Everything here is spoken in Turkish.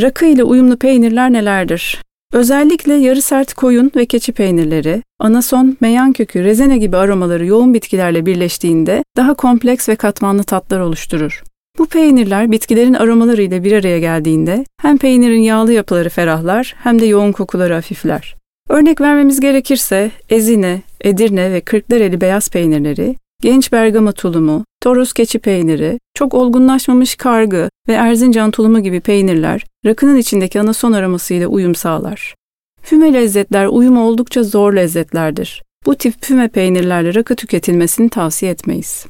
Rakı ile uyumlu peynirler nelerdir? Özellikle yarı sert koyun ve keçi peynirleri, anason, meyan kökü, rezene gibi aromaları yoğun bitkilerle birleştiğinde daha kompleks ve katmanlı tatlar oluşturur. Bu peynirler bitkilerin aromaları ile bir araya geldiğinde hem peynirin yağlı yapıları ferahlar hem de yoğun kokuları hafifler. Örnek vermemiz gerekirse Ezine, Edirne ve Kırklareli beyaz peynirleri, genç Bergama tulumu, Toros keçi peyniri, çok olgunlaşmamış kargı ve Erzincan tulumu gibi peynirler rakının içindeki anason aromasıyla uyum sağlar. Füme lezzetler uyumu oldukça zor lezzetlerdir. Bu tip füme peynirlerle rakı tüketilmesini tavsiye etmeyiz.